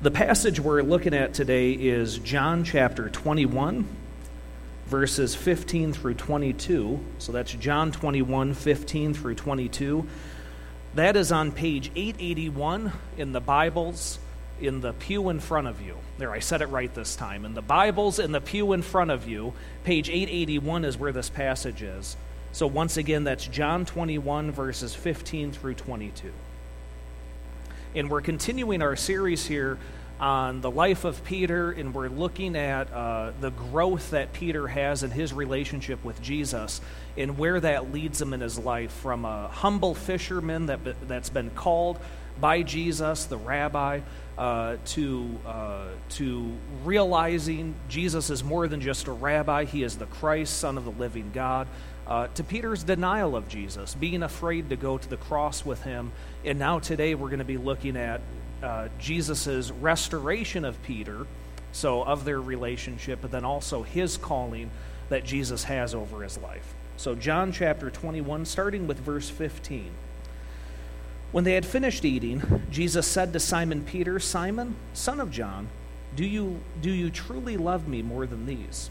The passage we're looking at today is John chapter 21, verses 15 through 22. So that's John 21, 15 through 22. That is on page 881 in the Bibles in the pew in front of you. There, I said it right this time. In the Bibles in the pew in front of you, page 881 is where this passage is. So once again, that's John 21, verses 15 through 22. And we're continuing our series here on the life of Peter, and we're looking at uh, the growth that Peter has in his relationship with Jesus and where that leads him in his life from a humble fisherman that, that's been called by Jesus, the rabbi, uh, to, uh, to realizing Jesus is more than just a rabbi, he is the Christ, Son of the living God uh, to Peter's denial of Jesus, being afraid to go to the cross with him. And now today we're going to be looking at uh, Jesus' restoration of Peter, so of their relationship, but then also his calling that Jesus has over his life. So, John chapter 21, starting with verse 15. When they had finished eating, Jesus said to Simon Peter, Simon, son of John, do you, do you truly love me more than these?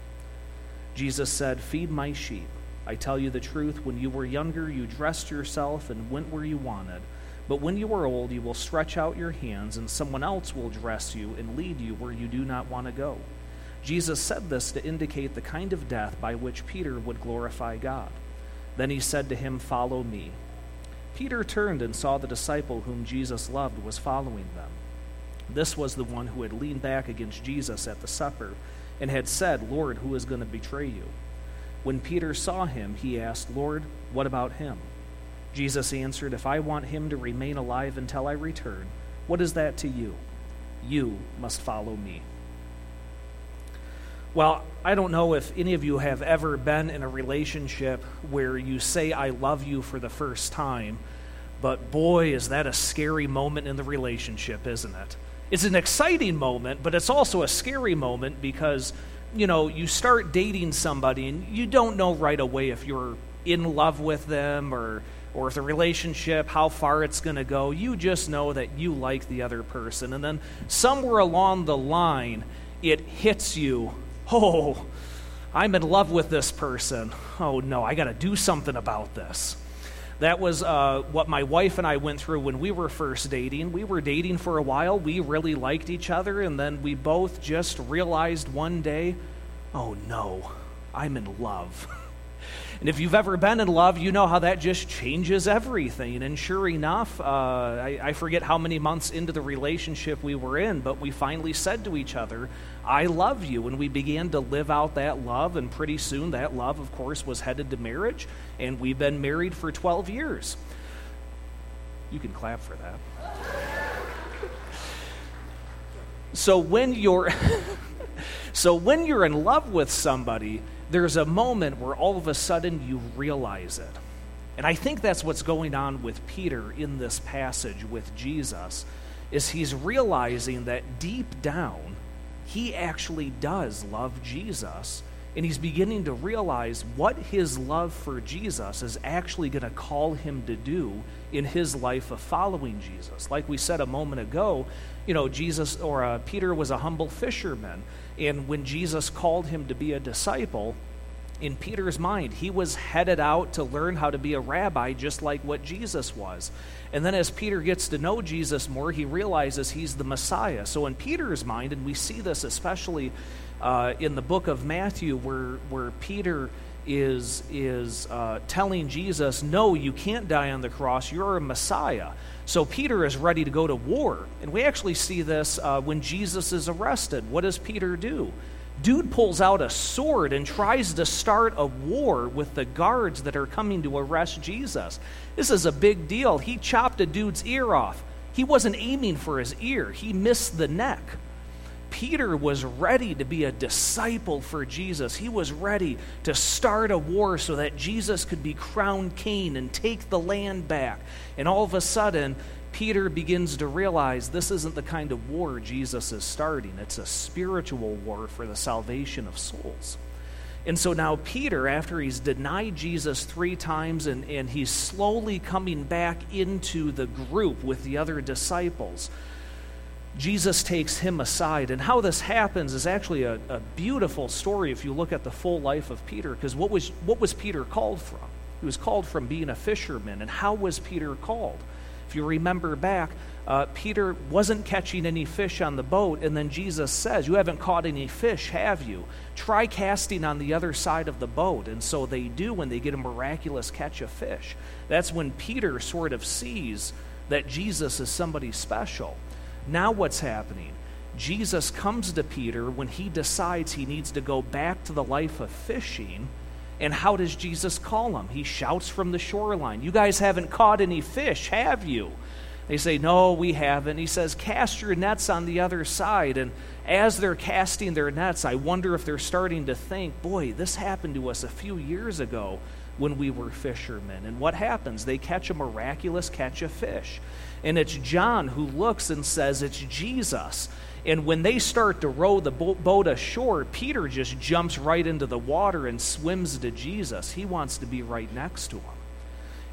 Jesus said, Feed my sheep. I tell you the truth, when you were younger, you dressed yourself and went where you wanted. But when you are old, you will stretch out your hands, and someone else will dress you and lead you where you do not want to go. Jesus said this to indicate the kind of death by which Peter would glorify God. Then he said to him, Follow me. Peter turned and saw the disciple whom Jesus loved was following them. This was the one who had leaned back against Jesus at the supper and had said, Lord, who is going to betray you? When Peter saw him, he asked, Lord, what about him? Jesus answered, If I want him to remain alive until I return, what is that to you? You must follow me. Well, I don't know if any of you have ever been in a relationship where you say, I love you for the first time, but boy, is that a scary moment in the relationship, isn't it? It's an exciting moment, but it's also a scary moment because, you know, you start dating somebody and you don't know right away if you're in love with them or or if the relationship, how far it's going to go. You just know that you like the other person. And then somewhere along the line, it hits you oh, I'm in love with this person. Oh no, I got to do something about this. That was uh, what my wife and I went through when we were first dating. We were dating for a while. We really liked each other, and then we both just realized one day, oh no, I'm in love. And if you've ever been in love, you know how that just changes everything. And sure enough, uh, I, I, forget how many months into the relationship we were in, but we finally said to each other, I love you. And we began to live out that love. And pretty soon, that love, of course, was headed to marriage. And we've been married for 12 years. You can clap for that. So when you're. so when you're in love with somebody, there's a moment where all of a sudden you realize it. And I think that's what's going on with Peter in this passage with Jesus is he's realizing that deep down he actually does love Jesus and he's beginning to realize what his love for Jesus is actually going to call him to do in his life of following Jesus. Like we said a moment ago, you know, Jesus or uh, Peter was a humble fisherman, and when Jesus called him to be a disciple, in Peter's mind, he was headed out to learn how to be a rabbi just like what Jesus was. And then as Peter gets to know Jesus more, he realizes he's the Messiah. So in Peter's mind, and we see this especially uh, in the book of Matthew, where, where Peter is, is uh, telling Jesus, No, you can't die on the cross, you're a Messiah. So Peter is ready to go to war. And we actually see this uh, when Jesus is arrested. What does Peter do? Dude pulls out a sword and tries to start a war with the guards that are coming to arrest Jesus. This is a big deal. He chopped a dude's ear off. He wasn't aiming for his ear, he missed the neck. Peter was ready to be a disciple for Jesus. He was ready to start a war so that Jesus could be crowned king and take the land back. And all of a sudden, Peter begins to realize this isn't the kind of war Jesus is starting. It's a spiritual war for the salvation of souls. And so now, Peter, after he's denied Jesus three times and, and he's slowly coming back into the group with the other disciples, Jesus takes him aside. And how this happens is actually a, a beautiful story if you look at the full life of Peter. Because what was, what was Peter called from? He was called from being a fisherman. And how was Peter called? If you remember back, uh, Peter wasn't catching any fish on the boat, and then Jesus says, You haven't caught any fish, have you? Try casting on the other side of the boat. And so they do when they get a miraculous catch of fish. That's when Peter sort of sees that Jesus is somebody special. Now, what's happening? Jesus comes to Peter when he decides he needs to go back to the life of fishing and how does Jesus call them? He shouts from the shoreline, You guys haven't caught any fish, have you? They say, No, we haven't. He says, Cast your nets on the other side. And as they're casting their nets, I wonder if they're starting to think, Boy, this happened to us a few years ago when we were fishermen. And what happens? They catch a miraculous catch of fish. And it's John who looks and says, It's Jesus. And when they start to row the boat ashore, Peter just jumps right into the water and swims to Jesus. He wants to be right next to him.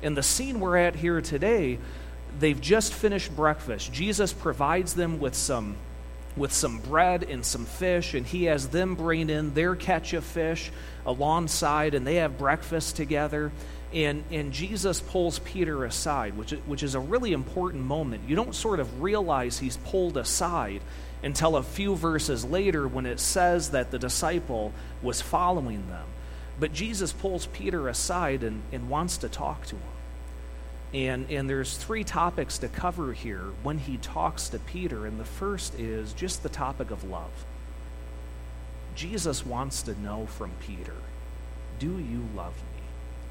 In the scene we're at here today, they've just finished breakfast. Jesus provides them with some with some bread and some fish, and he has them bring in their catch of fish alongside, and they have breakfast together. And, and Jesus pulls Peter aside, which, which is a really important moment. You don't sort of realize he's pulled aside until a few verses later when it says that the disciple was following them. But Jesus pulls Peter aside and, and wants to talk to him. And, and there's three topics to cover here when he talks to Peter. And the first is just the topic of love. Jesus wants to know from Peter, Do you love me?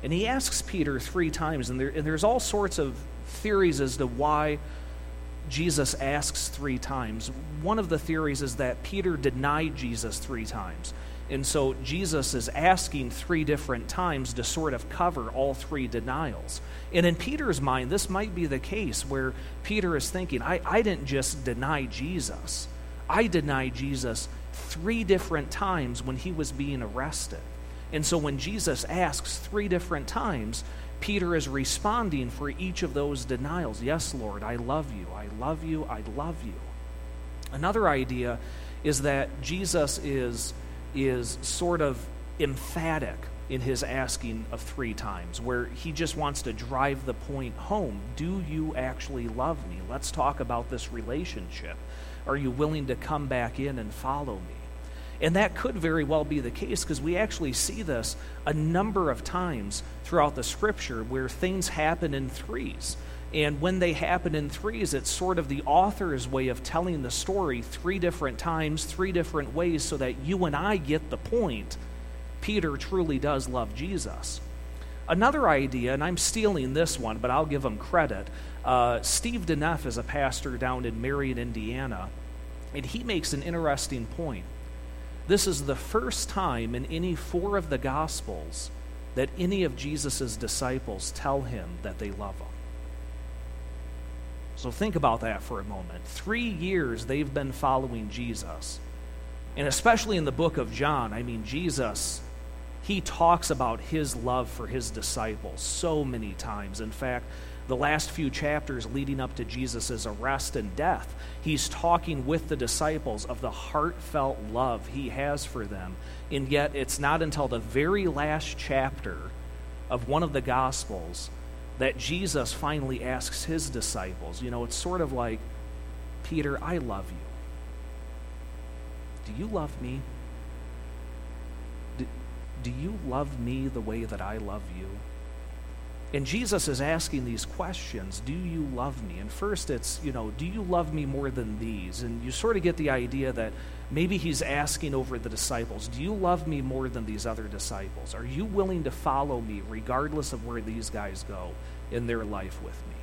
And he asks Peter three times, and, there, and there's all sorts of theories as to why Jesus asks three times. One of the theories is that Peter denied Jesus three times. And so Jesus is asking three different times to sort of cover all three denials. And in Peter's mind, this might be the case where Peter is thinking, I, I didn't just deny Jesus, I denied Jesus three different times when he was being arrested. And so when Jesus asks three different times, Peter is responding for each of those denials. Yes, Lord, I love you. I love you. I love you. Another idea is that Jesus is, is sort of emphatic in his asking of three times, where he just wants to drive the point home. Do you actually love me? Let's talk about this relationship. Are you willing to come back in and follow me? And that could very well be the case because we actually see this a number of times throughout the scripture where things happen in threes. And when they happen in threes, it's sort of the author's way of telling the story three different times, three different ways, so that you and I get the point. Peter truly does love Jesus. Another idea, and I'm stealing this one, but I'll give him credit. Uh, Steve DeNeff is a pastor down in Marion, Indiana, and he makes an interesting point. This is the first time in any four of the Gospels that any of Jesus' disciples tell him that they love him. So think about that for a moment. Three years they've been following Jesus. And especially in the book of John, I mean, Jesus, he talks about his love for his disciples so many times. In fact, the last few chapters leading up to Jesus' arrest and death, he's talking with the disciples of the heartfelt love he has for them. And yet, it's not until the very last chapter of one of the Gospels that Jesus finally asks his disciples. You know, it's sort of like, Peter, I love you. Do you love me? Do, do you love me the way that I love you? And Jesus is asking these questions Do you love me? And first, it's, you know, do you love me more than these? And you sort of get the idea that maybe he's asking over the disciples Do you love me more than these other disciples? Are you willing to follow me regardless of where these guys go in their life with me?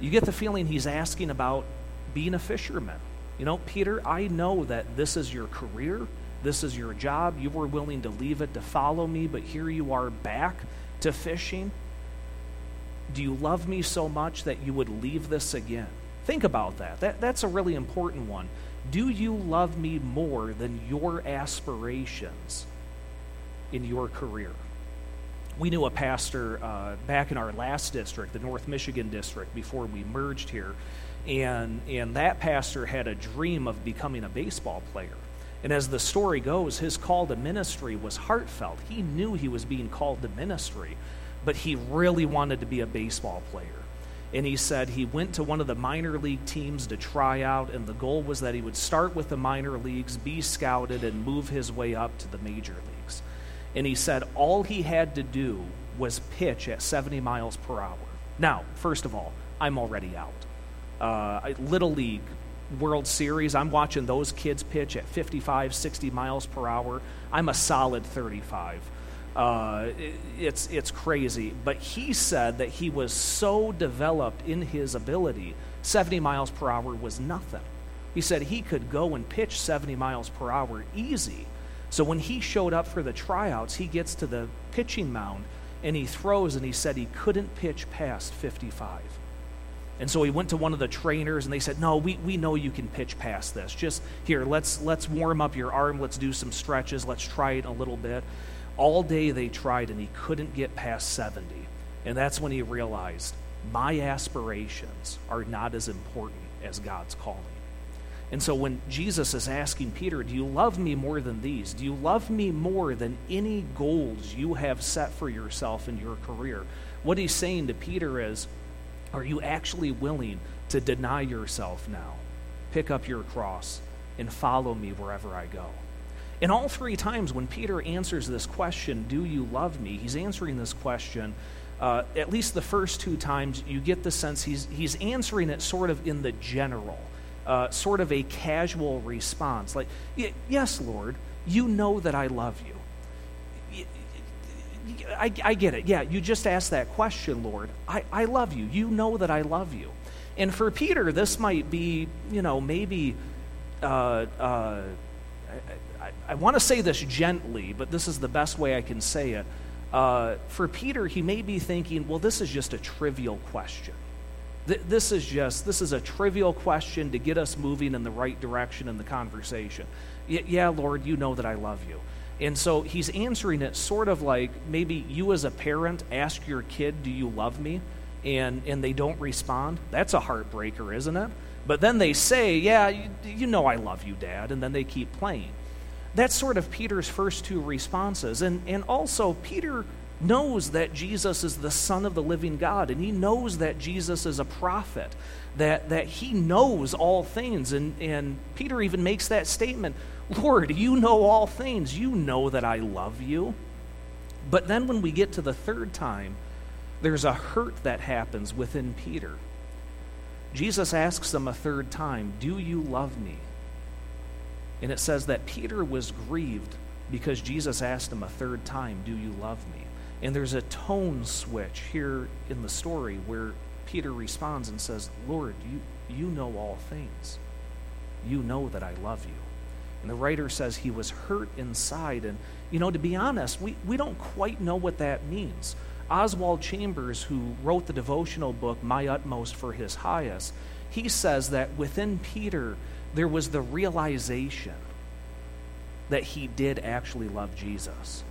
You get the feeling he's asking about being a fisherman. You know, Peter, I know that this is your career, this is your job. You were willing to leave it to follow me, but here you are back to fishing. Do you love me so much that you would leave this again? Think about that. that that's a really important one. Do you love me more than your aspirations in your career? We knew a pastor uh, back in our last district, the North Michigan district, before we merged here, and, and that pastor had a dream of becoming a baseball player. And as the story goes, his call to ministry was heartfelt. He knew he was being called to ministry, but he really wanted to be a baseball player. And he said he went to one of the minor league teams to try out, and the goal was that he would start with the minor leagues, be scouted, and move his way up to the major leagues. And he said all he had to do was pitch at 70 miles per hour. Now, first of all, I'm already out. Uh, Little League, World Series, I'm watching those kids pitch at 55, 60 miles per hour. I'm a solid 35. Uh, it's, it's crazy. But he said that he was so developed in his ability, 70 miles per hour was nothing. He said he could go and pitch 70 miles per hour easy. So when he showed up for the tryouts, he gets to the pitching mound and he throws, and he said he couldn't pitch past 55. And so he went to one of the trainers and they said, No, we, we know you can pitch past this. Just here, let's let's warm up your arm, let's do some stretches, let's try it a little bit. All day they tried, and he couldn't get past 70. And that's when he realized my aspirations are not as important as God's calling. And so when Jesus is asking Peter, Do you love me more than these? Do you love me more than any goals you have set for yourself in your career? What he's saying to Peter is, Are you actually willing to deny yourself now, pick up your cross, and follow me wherever I go? And all three times when Peter answers this question, Do you love me? he's answering this question. Uh, at least the first two times, you get the sense he's, he's answering it sort of in the general, uh, sort of a casual response. Like, Yes, Lord, you know that I love you. I, I get it. Yeah, you just asked that question, Lord. I, I love you. You know that I love you. And for Peter, this might be, you know, maybe. Uh, uh I want to say this gently, but this is the best way I can say it. Uh, for Peter, he may be thinking, well, this is just a trivial question. Th- this is just, this is a trivial question to get us moving in the right direction in the conversation. Y- yeah, Lord, you know that I love you. And so he's answering it sort of like maybe you as a parent ask your kid, Do you love me? And, and they don't respond. That's a heartbreaker, isn't it? But then they say, Yeah, you, you know I love you, Dad. And then they keep playing. That's sort of Peter's first two responses. And, and also, Peter knows that Jesus is the Son of the living God, and he knows that Jesus is a prophet, that, that he knows all things. And, and Peter even makes that statement Lord, you know all things. You know that I love you. But then when we get to the third time, there's a hurt that happens within Peter. Jesus asks him a third time, Do you love me? And it says that Peter was grieved because Jesus asked him a third time, Do you love me? And there's a tone switch here in the story where Peter responds and says, Lord, you, you know all things. You know that I love you. And the writer says he was hurt inside. And, you know, to be honest, we, we don't quite know what that means. Oswald Chambers, who wrote the devotional book, My Utmost for His Highest, he says that within Peter, there was the realization that he did actually love Jesus.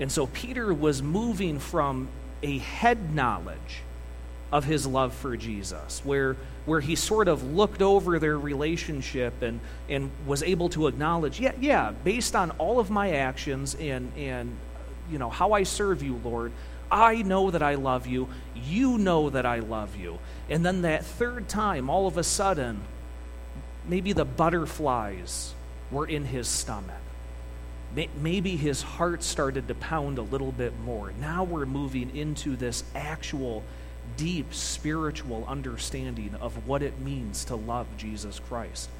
And so Peter was moving from a head knowledge of his love for Jesus, where, where he sort of looked over their relationship and, and was able to acknowledge, yeah, yeah, based on all of my actions and, and you know, how I serve you, Lord, I know that I love you. You know that I love you. And then that third time, all of a sudden, maybe the butterflies were in his stomach. Maybe his heart started to pound a little bit more. Now we're moving into this actual, deep spiritual understanding of what it means to love Jesus Christ.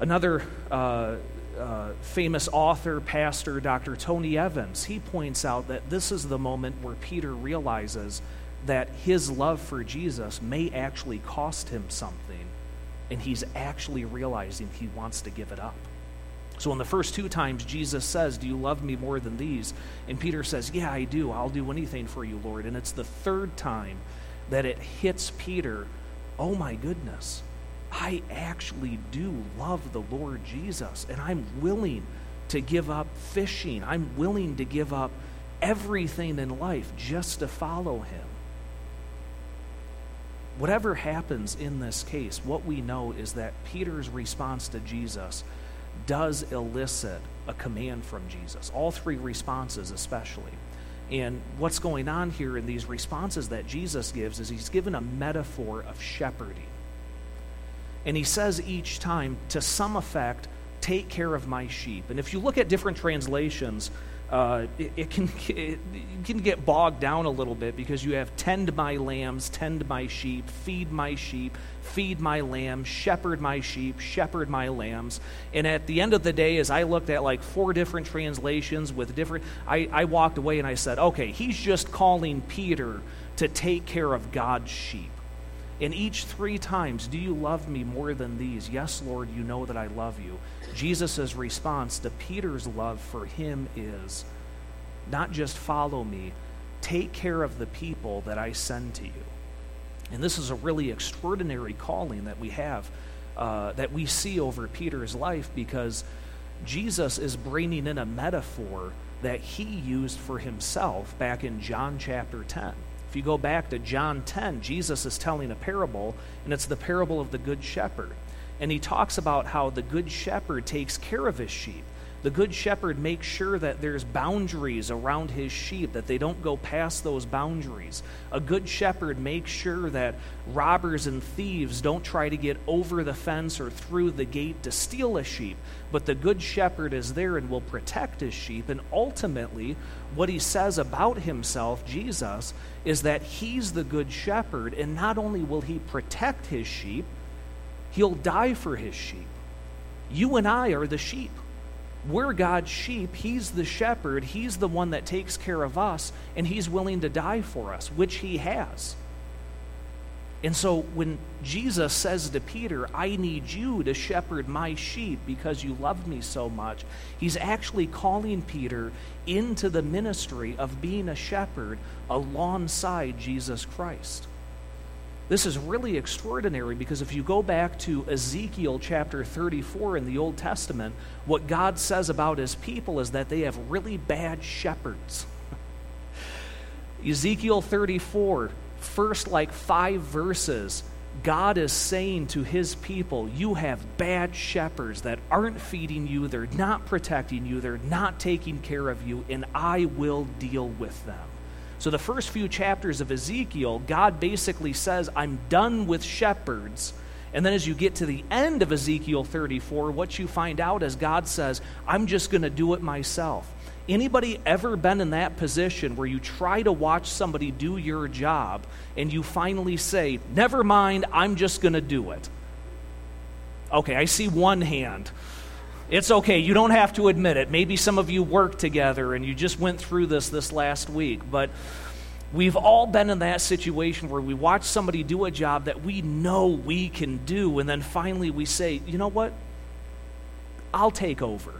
Another uh, uh, famous author, pastor, Dr. Tony Evans, he points out that this is the moment where Peter realizes that his love for Jesus may actually cost him something and he's actually realizing he wants to give it up. So, in the first two times, Jesus says, Do you love me more than these? And Peter says, Yeah, I do. I'll do anything for you, Lord. And it's the third time that it hits Peter oh my goodness, I actually do love the Lord Jesus, and I'm willing to give up fishing. I'm willing to give up everything in life just to follow him. Whatever happens in this case, what we know is that Peter's response to Jesus does elicit a command from Jesus. All three responses, especially. And what's going on here in these responses that Jesus gives is he's given a metaphor of shepherding. And he says each time, to some effect, take care of my sheep. And if you look at different translations, uh, it, it, can, it, can get bogged down a little bit because you have tend my lambs, tend my sheep, feed my sheep, feed my lambs, shepherd my sheep, shepherd my lambs. And at the end of the day, as I looked at like four different translations with different, I, I walked away and I said, okay, he's just calling Peter to take care of God's sheep. And each three times, do you love me more than these? Yes, Lord, you know that I love you. Jesus' response to Peter's love for him is not just follow me, take care of the people that I send to you. And this is a really extraordinary calling that we have, uh, that we see over Peter's life because Jesus is bringing in a metaphor that he used for himself back in John chapter 10. If you go back to John 10, Jesus is telling a parable, and it's the parable of the Good Shepherd. And he talks about how the Good Shepherd takes care of his sheep. The Good Shepherd makes sure that there's boundaries around his sheep, that they don't go past those boundaries. A Good Shepherd makes sure that robbers and thieves don't try to get over the fence or through the gate to steal a sheep. But the Good Shepherd is there and will protect his sheep. And ultimately, what he says about himself, Jesus, is that he's the Good Shepherd. And not only will he protect his sheep, he'll die for his sheep. You and I are the sheep. We're God's sheep. He's the shepherd. He's the one that takes care of us, and He's willing to die for us, which He has. And so when Jesus says to Peter, I need you to shepherd my sheep because you love me so much, he's actually calling Peter into the ministry of being a shepherd alongside Jesus Christ. This is really extraordinary because if you go back to Ezekiel chapter 34 in the Old Testament, what God says about his people is that they have really bad shepherds. Ezekiel 34 first like five verses, God is saying to his people, You have bad shepherds that aren't feeding you, they're not protecting you, they're not taking care of you, and I will deal with them. So, the first few chapters of Ezekiel, God basically says, I'm done with shepherds. And then as you get to the end of Ezekiel 34, what you find out is God says, I'm just going to do it myself. Anybody ever been in that position where you try to watch somebody do your job and you finally say, Never mind, I'm just going to do it? Okay, I see one hand. It's okay, you don't have to admit it. Maybe some of you work together and you just went through this this last week, but we've all been in that situation where we watch somebody do a job that we know we can do, and then finally we say, You know what? I'll take over.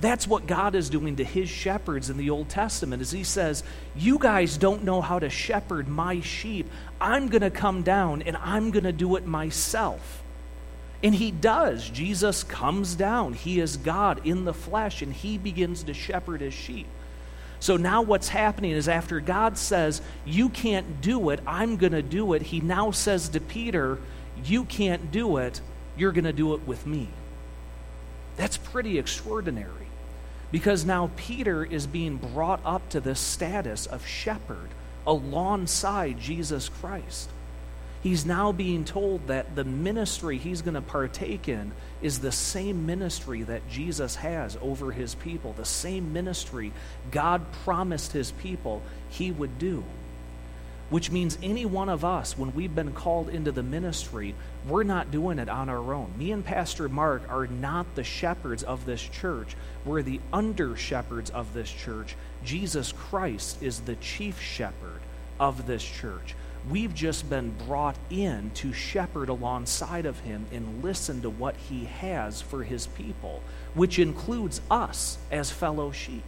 That's what God is doing to his shepherds in the Old Testament as he says, "You guys don't know how to shepherd my sheep. I'm going to come down and I'm going to do it myself." And he does. Jesus comes down. He is God in the flesh and he begins to shepherd his sheep. So now what's happening is after God says, "You can't do it. I'm going to do it." He now says to Peter, "You can't do it. You're going to do it with me." That's pretty extraordinary. Because now Peter is being brought up to this status of shepherd alongside Jesus Christ. He's now being told that the ministry he's going to partake in is the same ministry that Jesus has over his people, the same ministry God promised his people he would do which means any one of us, when we've been called into the ministry, we're not doing it on our own. Me and Pastor Mark are not the shepherds of this church, we're the under shepherds of this church. Jesus Christ is the chief shepherd of this church. We've just been brought in to shepherd alongside of him and listen to what he has for his people, which includes us as fellow sheep.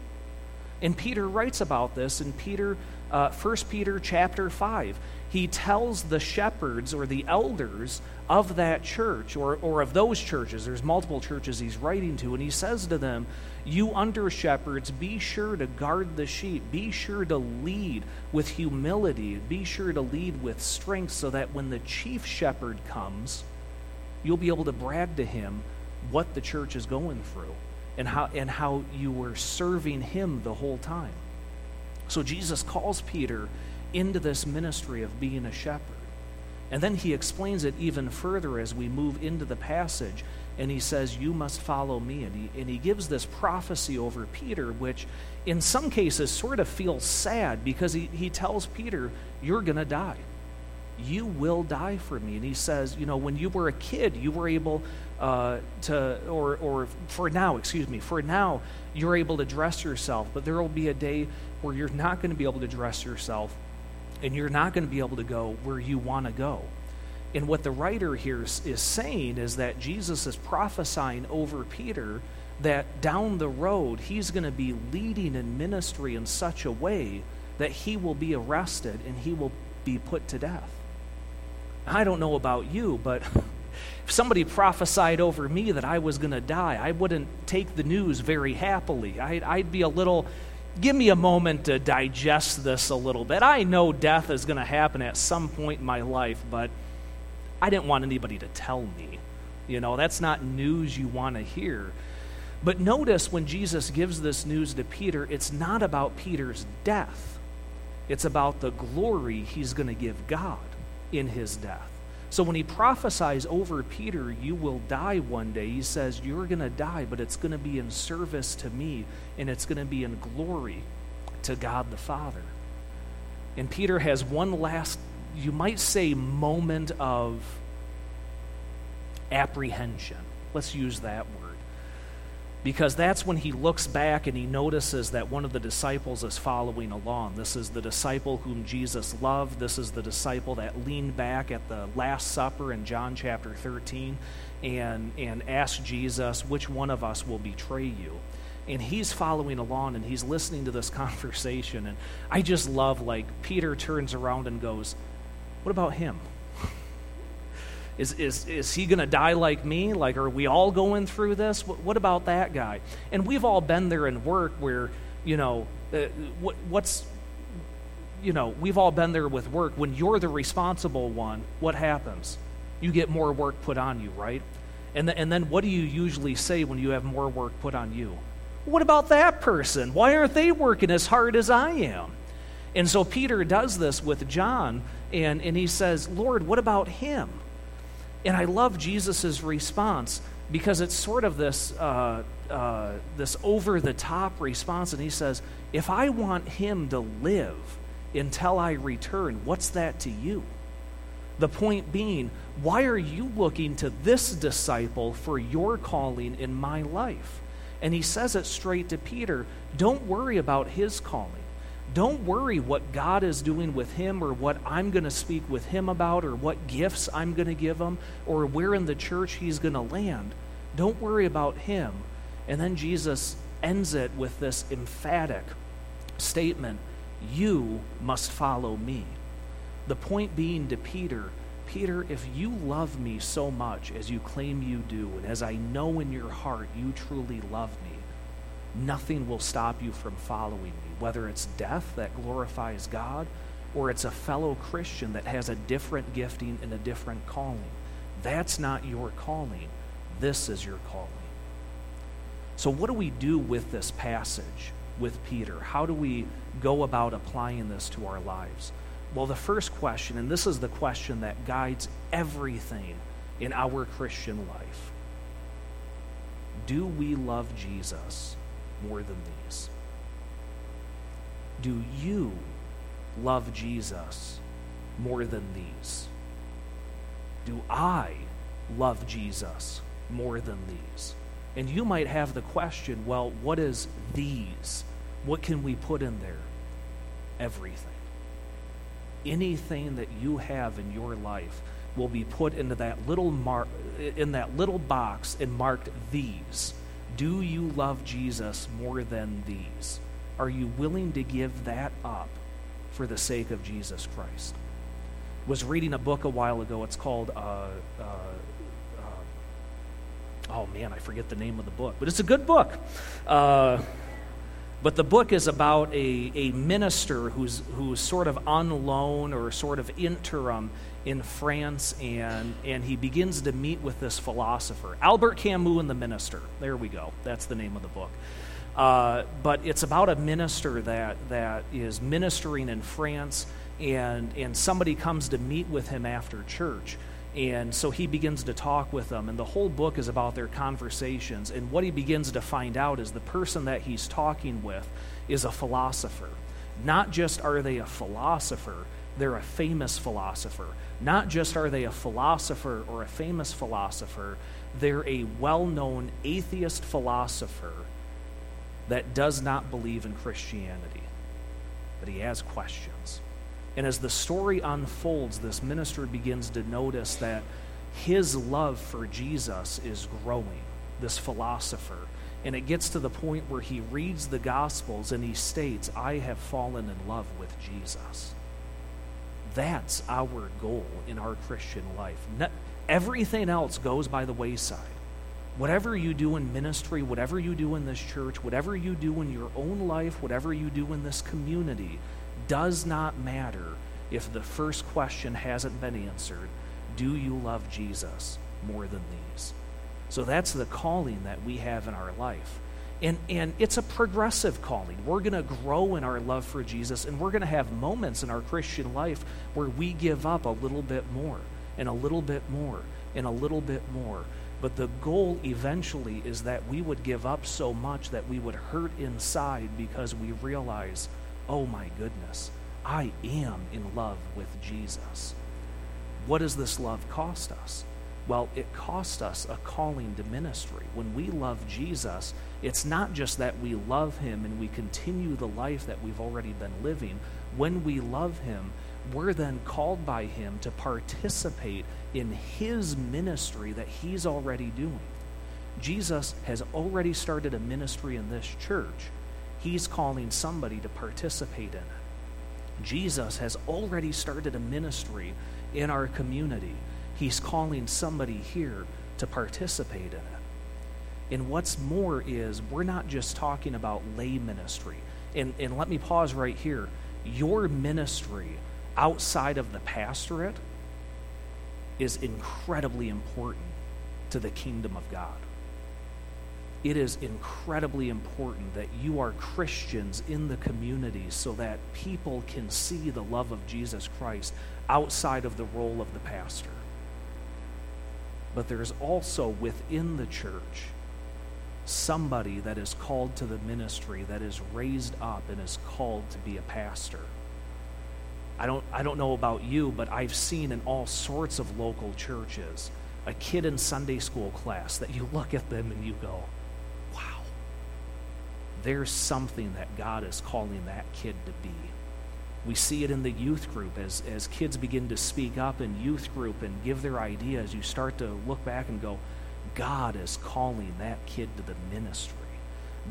And Peter writes about this in Peter, uh, 1 Peter chapter 5. He tells the shepherds or the elders of that church or, or of those churches, there's multiple churches he's writing to, and he says to them, You under shepherds, be sure to guard the sheep, be sure to lead with humility, be sure to lead with strength, so that when the chief shepherd comes, you'll be able to brag to him what the church is going through and how, and how you were serving him the whole time. So Jesus calls Peter into this ministry of being a shepherd. And then he explains it even further as we move into the passage. And he says, You must follow me. And he, and he gives this prophecy over Peter, which in some cases sort of feels sad because he, he tells Peter, You're going to die. You will die for me. And he says, You know, when you were a kid, you were able uh, to, or, or for now, excuse me, for now, you're able to dress yourself, but there will be a day where you're not going to be able to dress yourself and you're not going to be able to go where you want to go. And what the writer here is, is saying is that Jesus is prophesying over Peter that down the road he's going to be leading in ministry in such a way that he will be arrested and he will be put to death. I don't know about you, but if somebody prophesied over me that I was going to die, I wouldn't take the news very happily. I'd, I'd be a little give me a moment to digest this a little bit. I know death is going to happen at some point in my life, but I didn't want anybody to tell me. You know, that's not news you want to hear. But notice when Jesus gives this news to Peter, it's not about Peter's death, it's about the glory he's going to give God in his death. So when he prophesies over Peter, you will die one day, he says, You're going to die, but it's going to be in service to me, and it's going to be in glory to God the Father. And Peter has one last, you might say, moment of apprehension. Let's use that because that's when he looks back and he notices that one of the disciples is following along. This is the disciple whom Jesus loved. This is the disciple that leaned back at the Last Supper in John chapter 13 and, and asked Jesus, Which one of us will betray you? And he's following along and he's listening to this conversation. And I just love, like, Peter turns around and goes, What about him? Is, is, is he going to die like me? Like, are we all going through this? What, what, about that guy? And we've all been there in work where, you know, uh, what, what's, you know, we've all been there with work. When you're the responsible one, what happens? You get more work put on you, right? And, the, and then what do you usually say when you have more work put on you? What about that person? Why aren't they working as hard as I am? And so Peter does this with John, and, and he says, Lord, what about him? And I love Jesus' response because it's sort of this, uh, uh, this over the top response. And he says, If I want him to live until I return, what's that to you? The point being, why are you looking to this disciple for your calling in my life? And he says it straight to Peter don't worry about his calling. Don't worry what God is doing with him or what I'm going to speak with him about or what gifts I'm going to give him or where in the church he's going to land. Don't worry about him. And then Jesus ends it with this emphatic statement You must follow me. The point being to Peter, Peter, if you love me so much as you claim you do, and as I know in your heart you truly love me, nothing will stop you from following me, whether it's death that glorifies God or it's a fellow Christian that has a different gifting and a different calling. That's not your calling. This is your calling. So, what do we do with this passage with Peter? How do we go about applying this to our lives? Well, the first question, and this is the question that guides everything in our Christian life do we love Jesus? more than these? Do you love Jesus more than these? Do I love Jesus more than these? And you might have the question well, what is these? What can we put in there? Everything. anything that you have in your life will be put into that little mar- in that little box and marked these. Do you love Jesus more than these? Are you willing to give that up for the sake of Jesus Christ? Was reading a book a while ago. It's called uh, uh, uh, oh man, I forget the name of the book, but it's a good book. Uh, but the book is about a, a minister who's, who's sort of on loan or sort of interim in France, and, and he begins to meet with this philosopher. Albert Camus and the Minister. There we go. That's the name of the book. Uh, but it's about a minister that, that is ministering in France, and, and somebody comes to meet with him after church. And so he begins to talk with them, and the whole book is about their conversations. And what he begins to find out is the person that he's talking with is a philosopher. Not just are they a philosopher, they're a famous philosopher. Not just are they a philosopher or a famous philosopher, they're a well known atheist philosopher that does not believe in Christianity, but he has questions. And as the story unfolds, this minister begins to notice that his love for Jesus is growing, this philosopher. And it gets to the point where he reads the Gospels and he states, I have fallen in love with Jesus. That's our goal in our Christian life. everything else goes by the wayside. Whatever you do in ministry, whatever you do in this church, whatever you do in your own life, whatever you do in this community, does not matter if the first question hasn't been answered Do you love Jesus more than these? So that's the calling that we have in our life. And, and it's a progressive calling. We're going to grow in our love for Jesus, and we're going to have moments in our Christian life where we give up a little bit more, and a little bit more, and a little bit more. But the goal eventually is that we would give up so much that we would hurt inside because we realize oh my goodness, I am in love with Jesus. What does this love cost us? Well, it cost us a calling to ministry. When we love Jesus, it's not just that we love him and we continue the life that we've already been living. When we love him, we're then called by him to participate in his ministry that he's already doing. Jesus has already started a ministry in this church. He's calling somebody to participate in it. Jesus has already started a ministry in our community. He's calling somebody here to participate in it. And what's more is we're not just talking about lay ministry. And, and let me pause right here. Your ministry outside of the pastorate is incredibly important to the kingdom of God it is incredibly important that you are Christians in the community so that people can see the love of Jesus Christ outside of the role of the pastor. But there's also within the church somebody that is called to the ministry that is raised up and is called to be a pastor. I don't, I don't know about you, but I've seen in all sorts of local churches a kid in Sunday school class that you look at them and you go, wow, there's something that God is calling that kid to be. We see it in the youth group as, as kids begin to speak up in youth group and give their ideas. You start to look back and go, God is calling that kid to the ministry.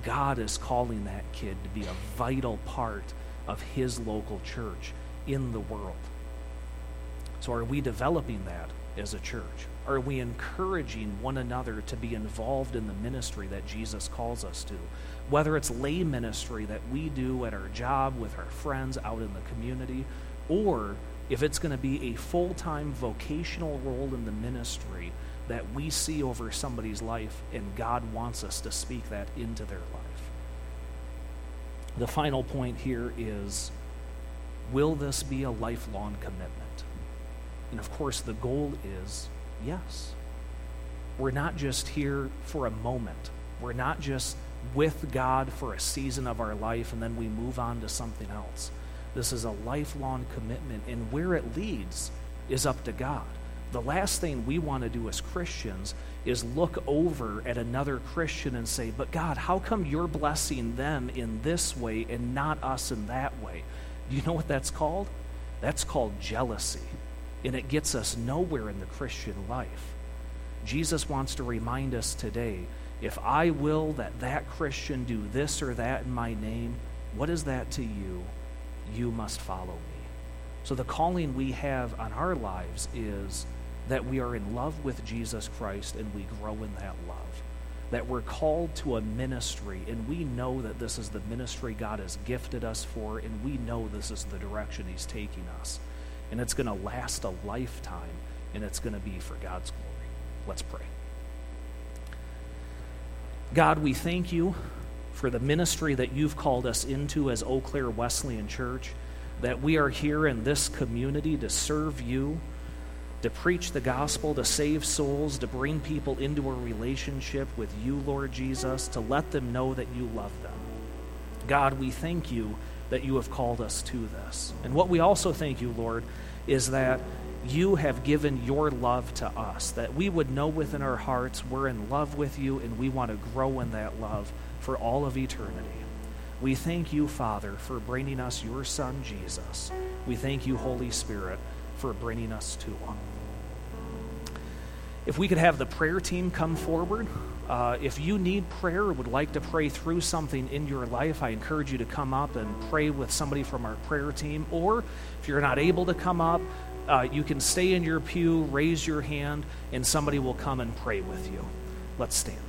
God is calling that kid to be a vital part of his local church in the world. So, are we developing that as a church? Are we encouraging one another to be involved in the ministry that Jesus calls us to? whether it's lay ministry that we do at our job with our friends out in the community, or if it's going to be a full time vocational role in the ministry that we see over somebody's life and God wants us to speak that into their life. The final point here is will this be a lifelong commitment? And of course, the goal is yes. We're not just here for a moment. We're not just with God for a season of our life and then we move on to something else. This is a lifelong commitment, and where it leads is up to God. The last thing we want to do as Christians is look over at another Christian and say, But God, how come you're blessing them in this way and not us in that way? Do you know what that's called? That's called jealousy, and it gets us nowhere in the Christian life. Jesus wants to remind us today if I will that that Christian do this or that in my name, what is that to you? You must follow me. So the calling we have on our lives is that we are in love with Jesus Christ and we grow in that love. That we're called to a ministry and we know that this is the ministry God has gifted us for and we know this is the direction He's taking us. And it's going to last a lifetime and it's going to be for God's glory. Let's pray. God, we thank you for the ministry that you've called us into as Eau Claire Wesleyan Church, that we are here in this community to serve you to preach the gospel, to save souls, to bring people into a relationship with you, Lord Jesus, to let them know that you love them. God, we thank you that you have called us to this. And what we also thank you, Lord, is that you have given your love to us, that we would know within our hearts we're in love with you and we want to grow in that love for all of eternity. We thank you, Father, for bringing us your Son, Jesus. We thank you, Holy Spirit for bringing us to. If we could have the prayer team come forward. Uh, if you need prayer or would like to pray through something in your life, I encourage you to come up and pray with somebody from our prayer team. Or if you're not able to come up, uh, you can stay in your pew, raise your hand, and somebody will come and pray with you. Let's stand.